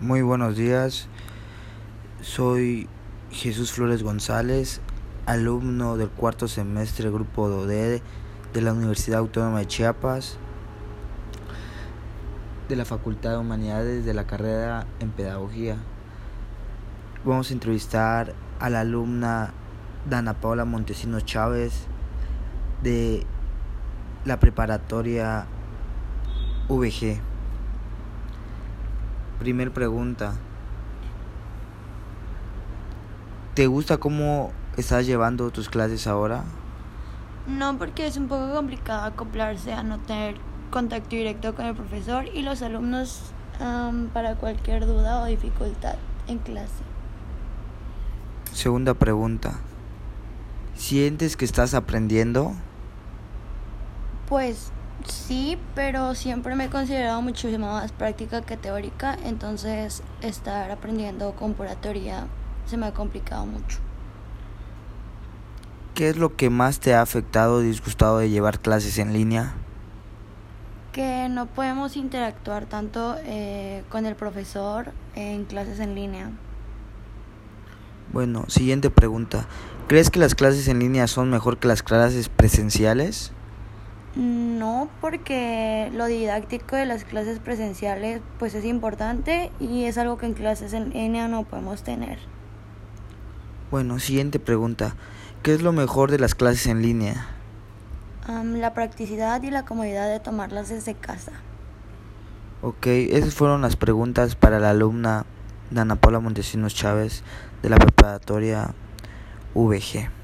Muy buenos días, soy Jesús Flores González, alumno del cuarto semestre Grupo DODE de la Universidad Autónoma de Chiapas, de la Facultad de Humanidades de la carrera en Pedagogía. Vamos a entrevistar a la alumna Dana Paula Montesinos Chávez de la preparatoria VG. Primer pregunta. ¿Te gusta cómo estás llevando tus clases ahora? No, porque es un poco complicado acoplarse a no tener contacto directo con el profesor y los alumnos um, para cualquier duda o dificultad en clase. Segunda pregunta. ¿Sientes que estás aprendiendo? Pues Sí, pero siempre me he considerado muchísimo más práctica que teórica, entonces estar aprendiendo con pura teoría se me ha complicado mucho. ¿Qué es lo que más te ha afectado o disgustado de llevar clases en línea? Que no podemos interactuar tanto eh, con el profesor en clases en línea. Bueno, siguiente pregunta. ¿Crees que las clases en línea son mejor que las clases presenciales? No, porque lo didáctico de las clases presenciales pues es importante y es algo que en clases en línea no podemos tener. Bueno, siguiente pregunta. ¿Qué es lo mejor de las clases en línea? la practicidad y la comodidad de tomarlas desde casa. Ok, esas fueron las preguntas para la alumna Dana Paula Montesinos Chávez de la preparatoria VG.